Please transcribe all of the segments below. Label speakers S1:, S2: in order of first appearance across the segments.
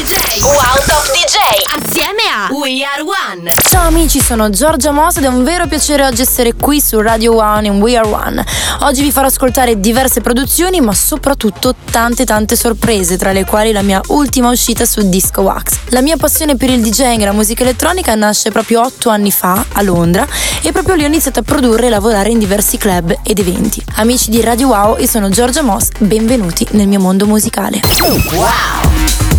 S1: DJ. Wow Top DJ. Assieme a We Are One.
S2: Ciao amici, sono Giorgia Moss ed è un vero piacere oggi essere qui su Radio One in We Are One. Oggi vi farò ascoltare diverse produzioni, ma soprattutto tante tante sorprese, tra le quali la mia ultima uscita su Disco Wax. La mia passione per il DJing e la musica elettronica nasce proprio otto anni fa a Londra e proprio lì ho iniziato a produrre e lavorare in diversi club ed eventi. Amici di Radio Wow, io sono Giorgia Moss, benvenuti nel mio mondo musicale.
S1: Wow.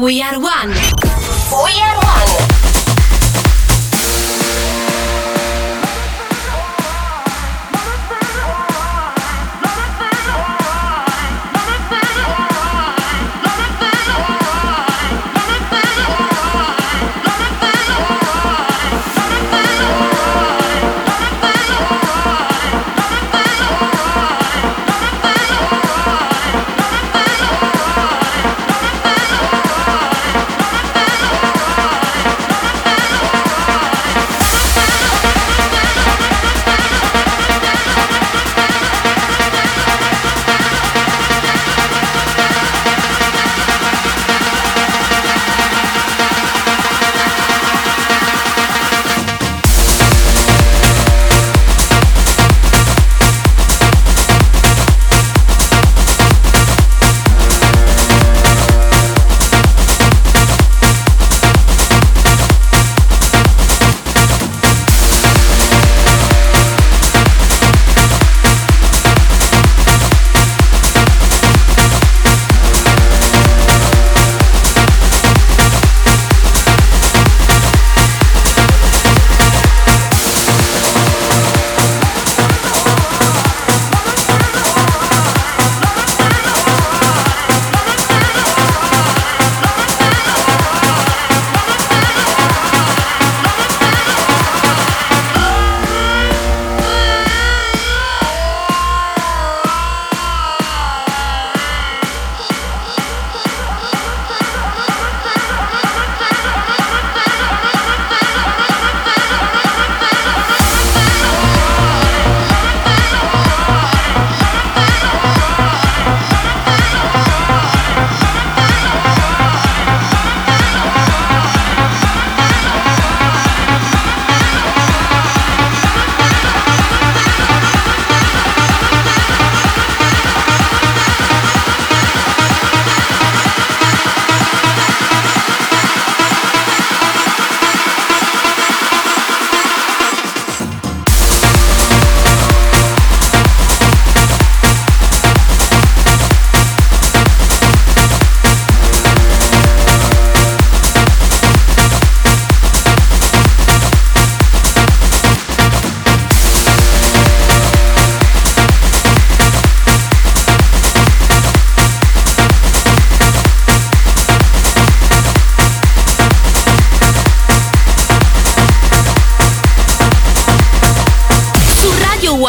S1: We are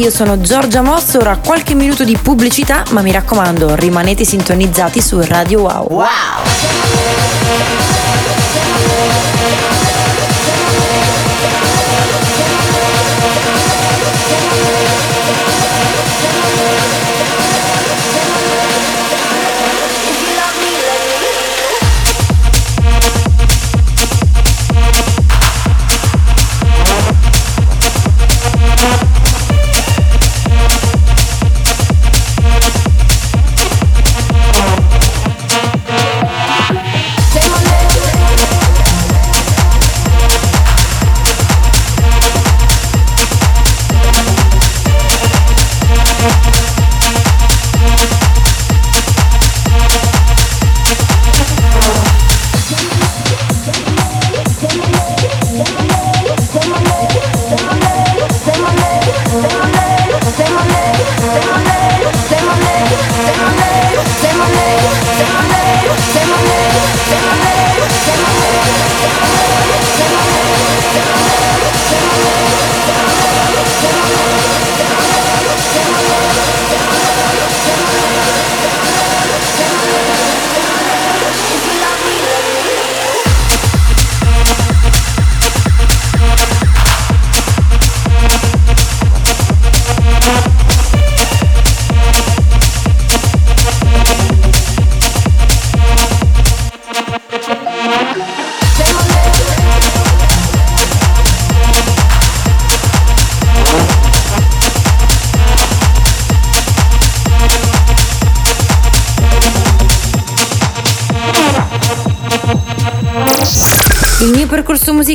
S2: Io sono Giorgia Moss, ora qualche minuto di pubblicità, ma mi raccomando, rimanete sintonizzati su Radio Wow. Wow!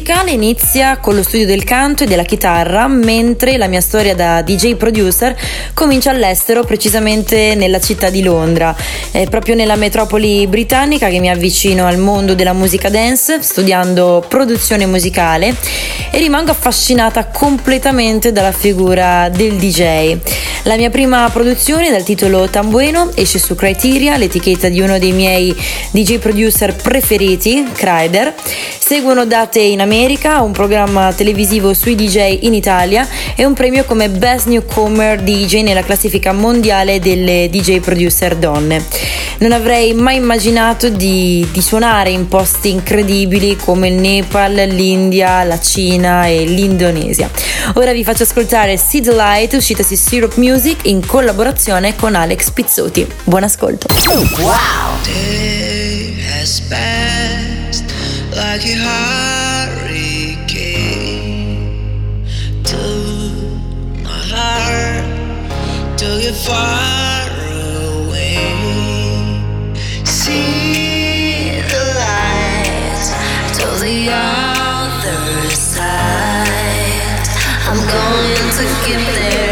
S2: Musicale inizia con lo studio del canto e della chitarra, mentre la mia storia da DJ producer comincia all'estero, precisamente nella città di Londra. È proprio nella metropoli britannica che mi avvicino al mondo della musica dance, studiando produzione musicale e rimango affascinata completamente dalla figura del DJ. La mia prima produzione dal titolo Tambueno esce su Criteria, l'etichetta di uno dei miei DJ producer preferiti, Kryder. Seguono date in America, un programma televisivo sui DJ in Italia e un premio come Best Newcomer DJ nella classifica mondiale delle DJ producer donne. Non avrei mai immaginato di, di suonare in posti incredibili come il Nepal, l'India, la Cina e l'Indonesia. Ora vi faccio ascoltare Seed Light uscita su Syrup Music in collaborazione con Alex Pizzotti. Buon ascolto. Wow! other side. I'm going to get there.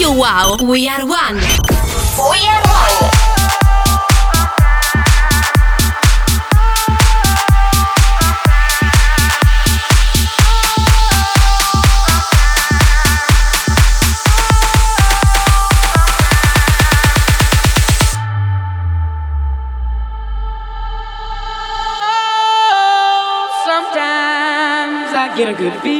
S2: You wow,
S1: we are one. We are one.
S3: Sometimes I get a good feeling,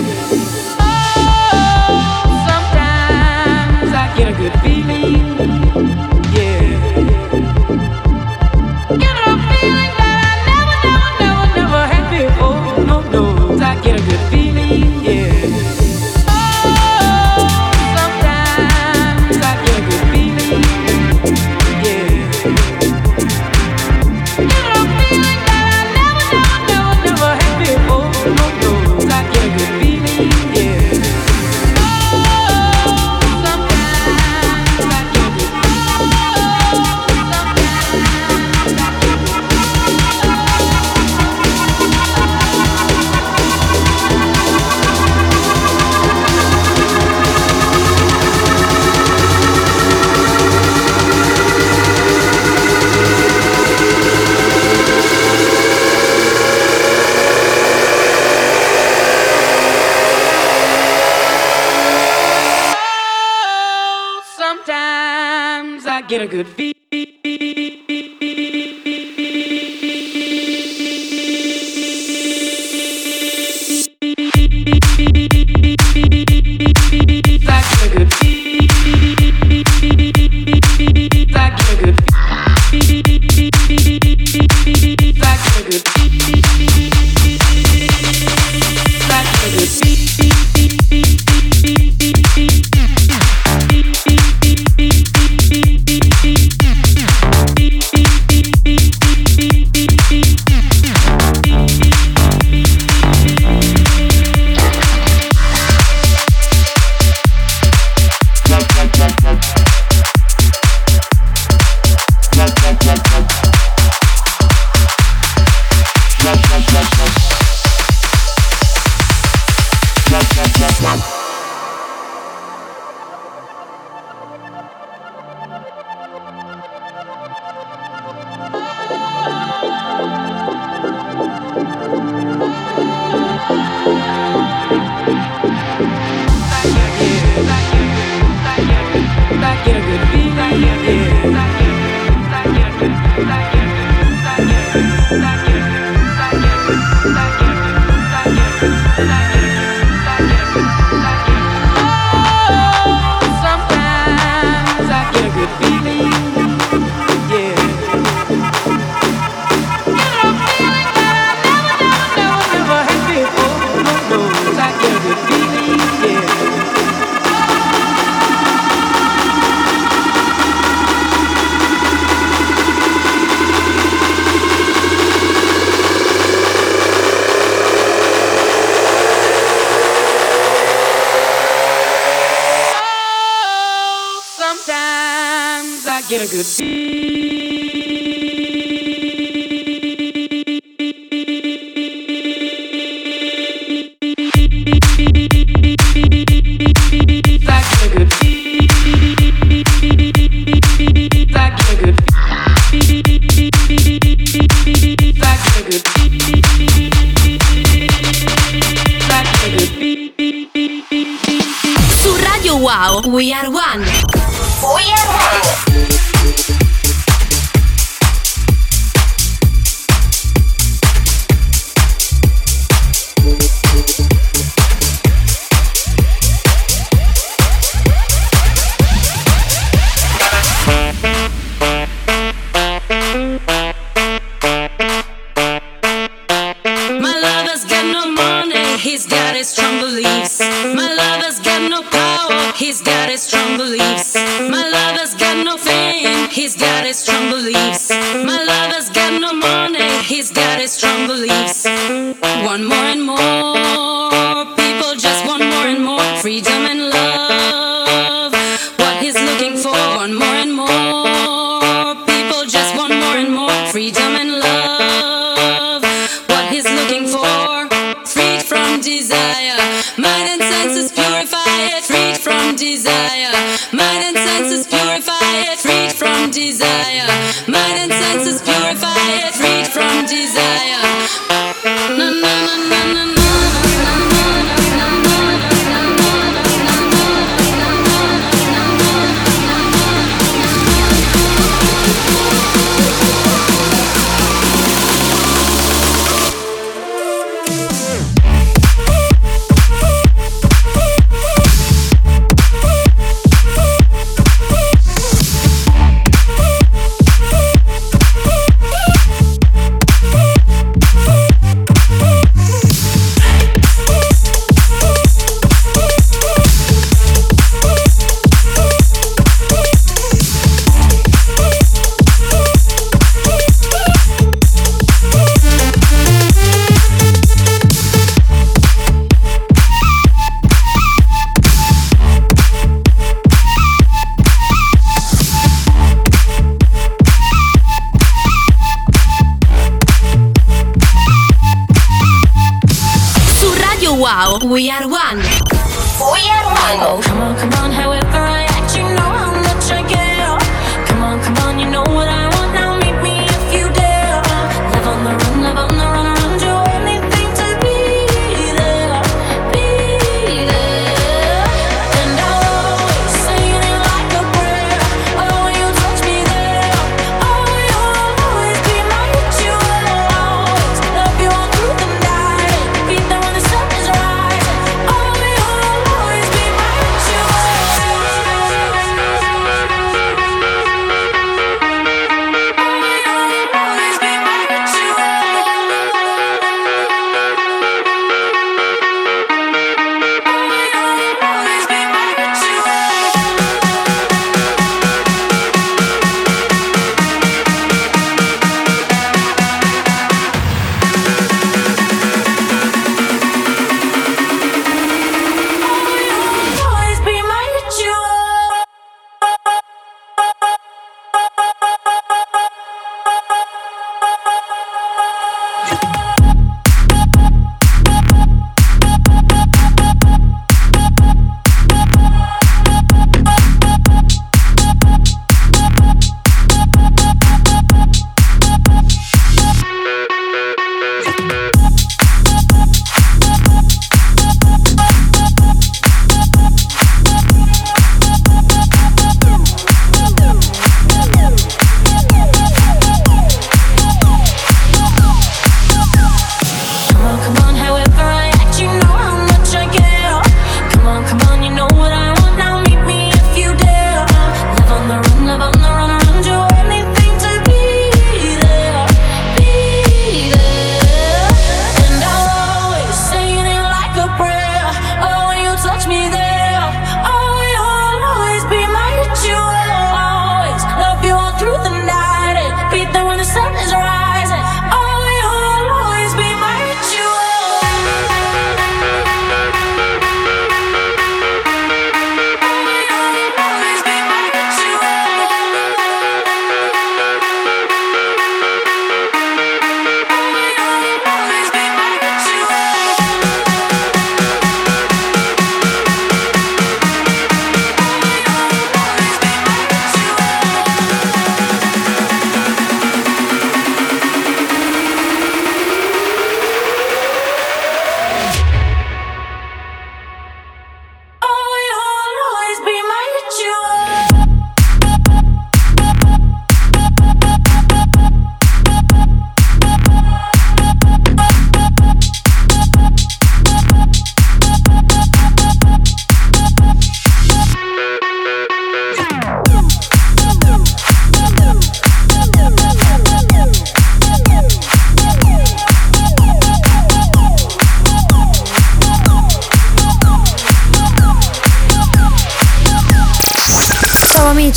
S3: get a good
S4: beat. He's got his strong beliefs. My
S5: we are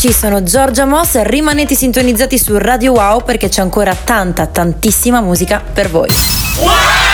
S6: amici, sono Giorgia Moss, rimanete sintonizzati su Radio Wow perché c'è ancora tanta, tantissima musica per voi.
S7: Wow!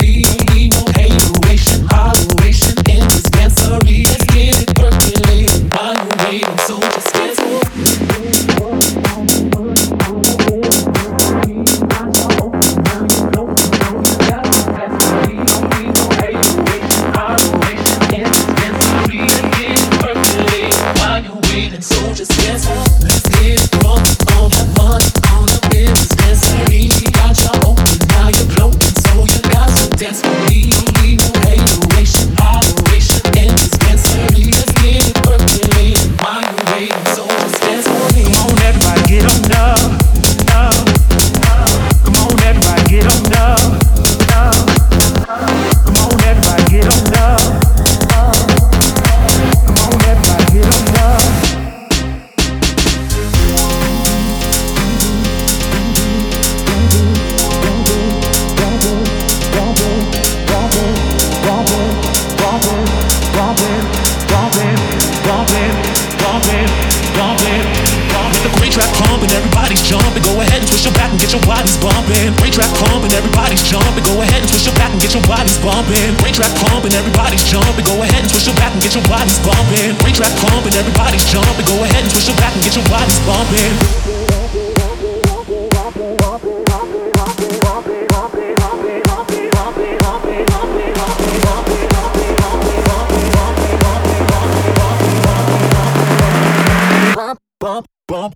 S7: real, need no adoration.
S6: bump.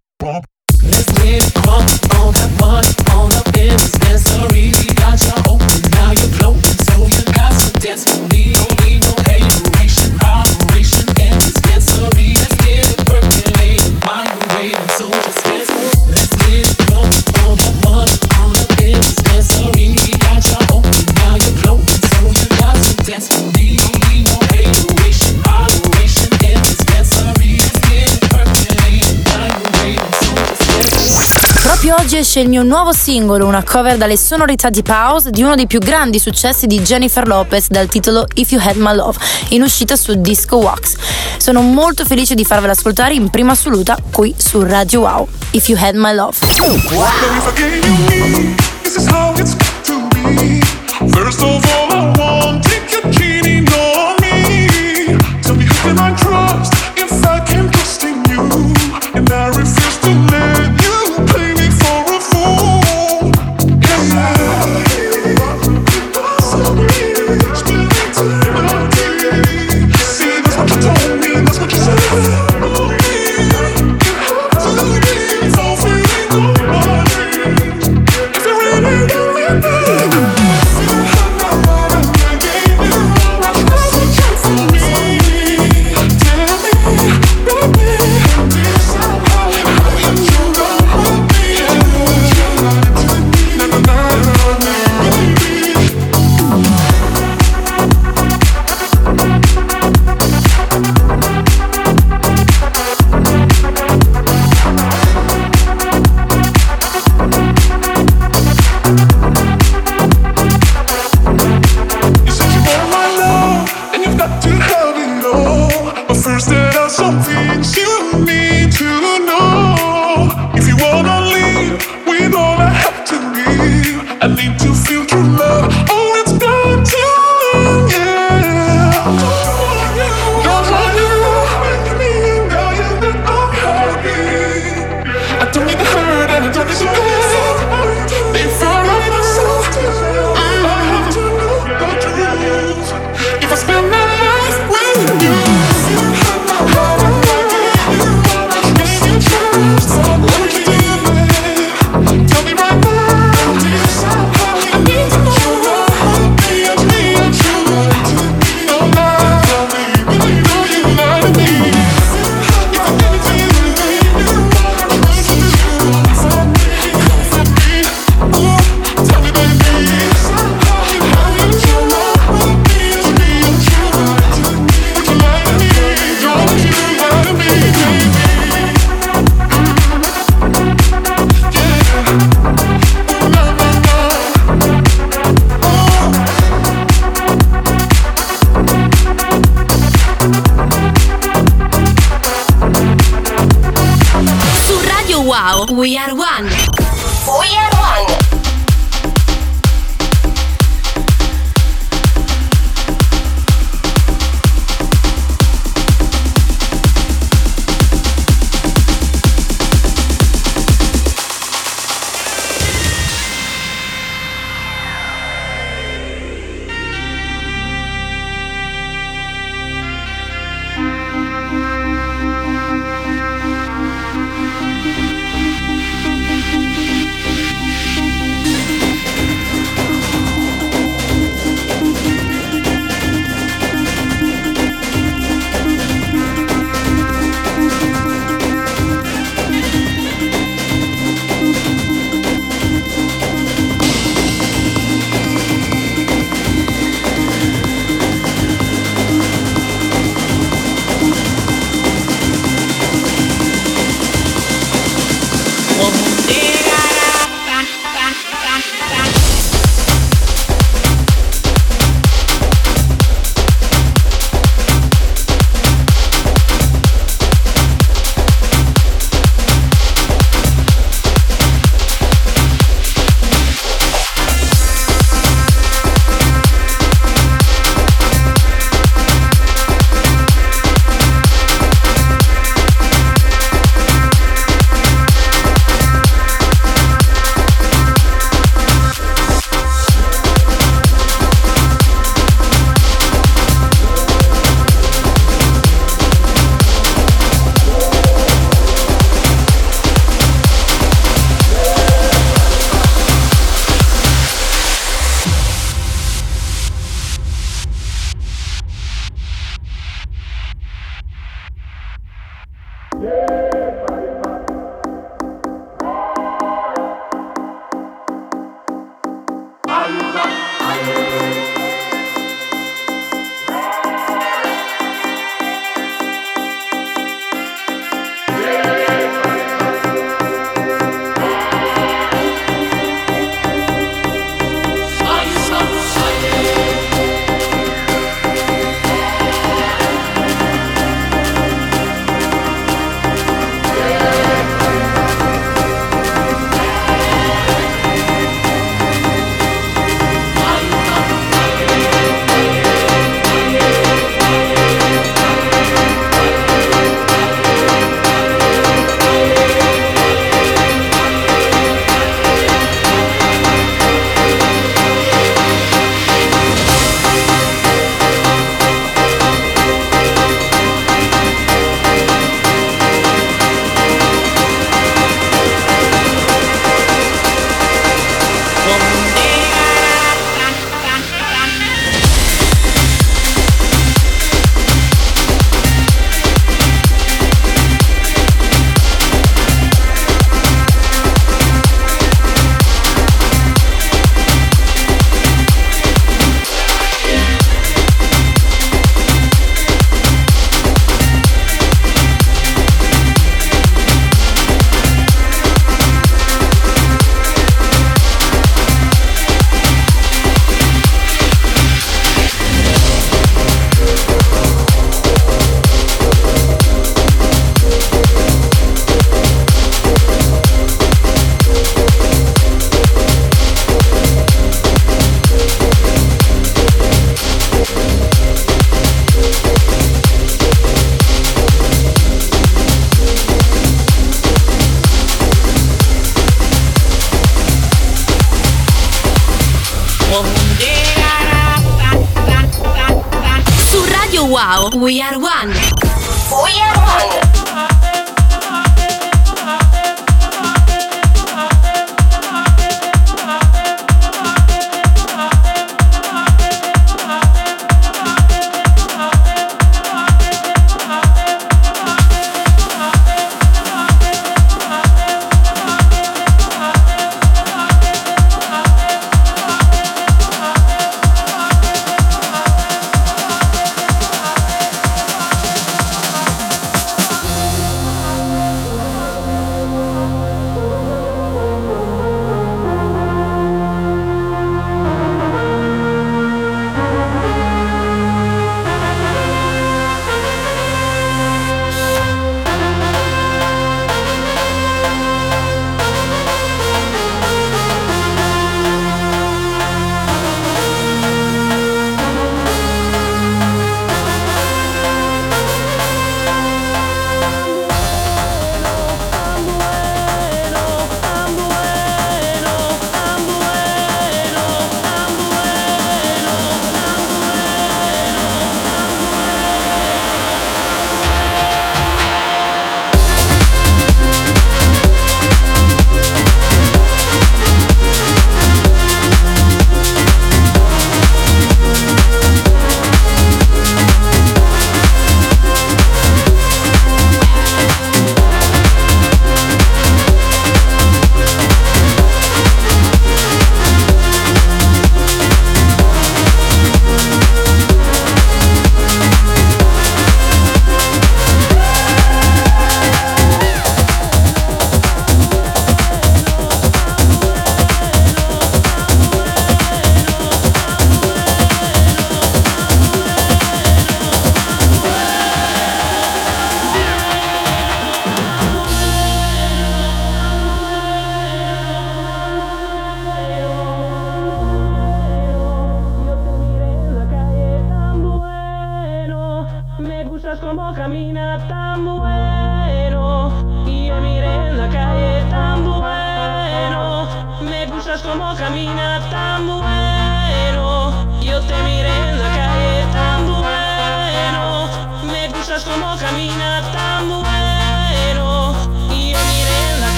S6: Oggi esce il mio nuovo singolo, una cover dalle sonorità di Pause di uno dei più grandi successi di Jennifer Lopez dal titolo If You Had My Love, in uscita su Disco Wax. Sono molto felice di farvela ascoltare in prima assoluta qui su Radio Wow. If You Had My Love.
S8: Wow.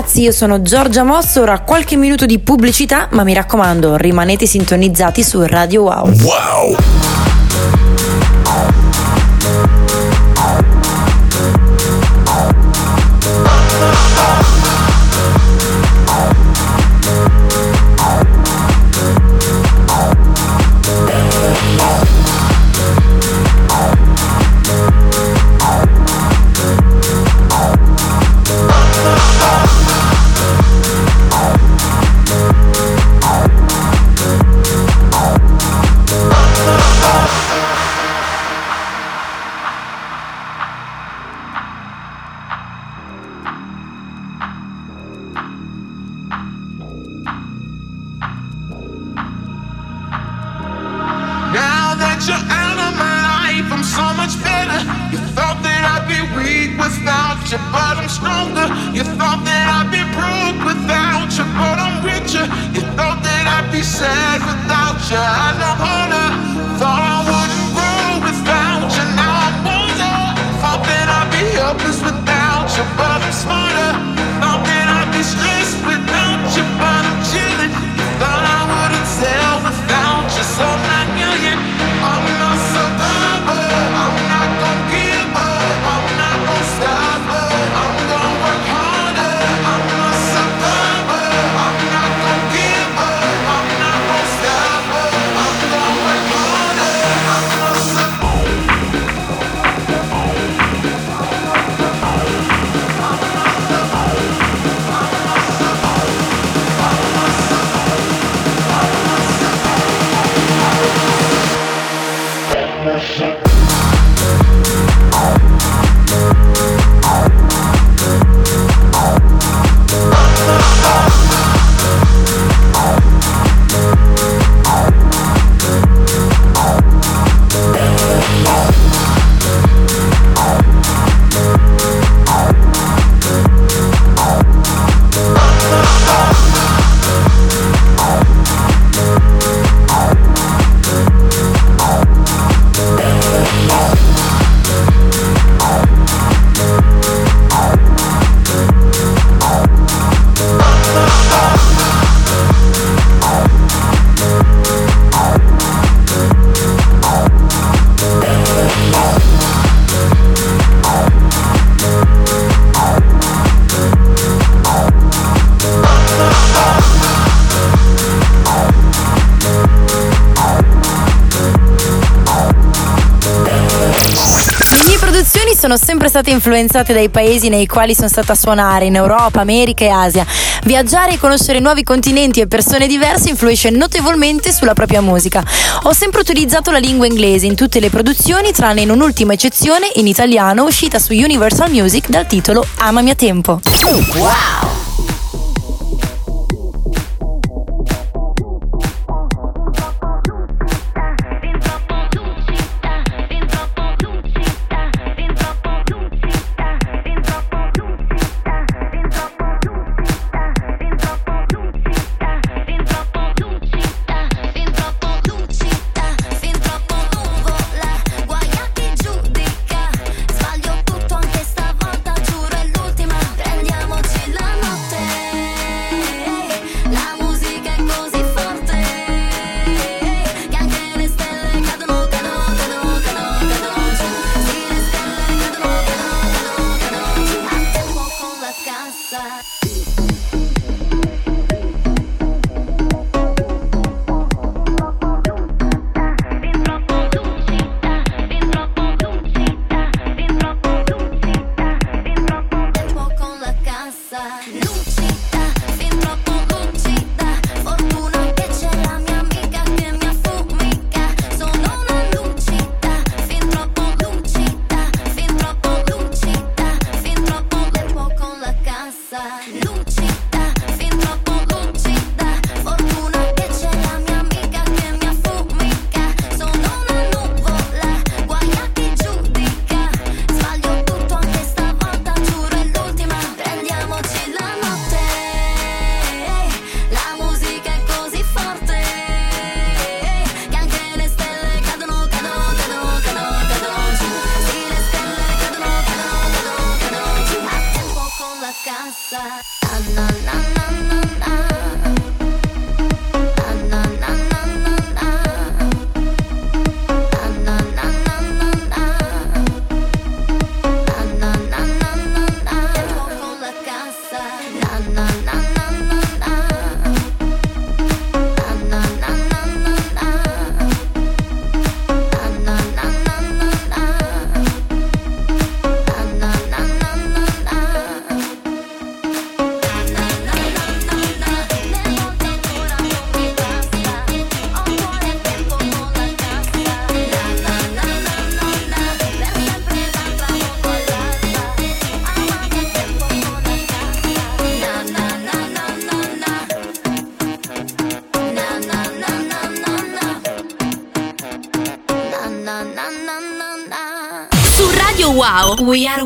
S2: ragazzi, io sono Giorgia Mosso, ora qualche minuto di pubblicità, ma mi raccomando, rimanete sintonizzati su Radio Wow.
S9: Wow!
S10: canzoni
S2: sono sempre state influenzate dai paesi nei quali sono stata a suonare, in Europa, America e Asia. Viaggiare e conoscere nuovi continenti e persone diverse influisce notevolmente sulla propria musica. Ho sempre utilizzato la lingua inglese in tutte le produzioni, tranne in un'ultima eccezione in italiano uscita su Universal Music dal titolo Amami a tempo.
S1: Wow! we
S11: had
S2: a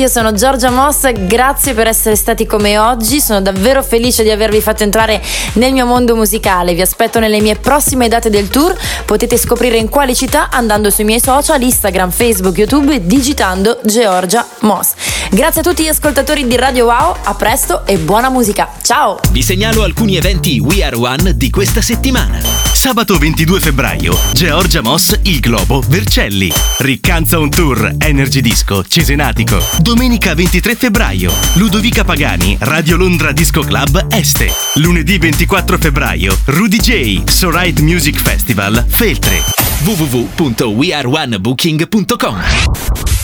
S2: io sono Giorgia Mossa, grazie per essere stati come oggi, sono davvero felice di avervi fatto entrare nel mio mondo musicale, vi aspetto nelle mie prossime date del tour, potete scoprire in quali città andando sui miei social, Instagram, Facebook, YouTube e digitando Georgia Moss. Grazie a tutti gli ascoltatori di Radio Wow, a presto e buona musica, ciao!
S12: Vi segnalo alcuni eventi We Are One di questa settimana. Sabato 22 febbraio, Georgia Moss, Il Globo, Vercelli. Riccanza on Tour, Energy Disco, Cesenatico. Domenica 23 febbraio, Ludovica Pagani, Radio Londra Disco Club, Este. Lunedì 24 febbraio, Rudy J, So Right Music Festival, Feltre. www.weareonebooking.com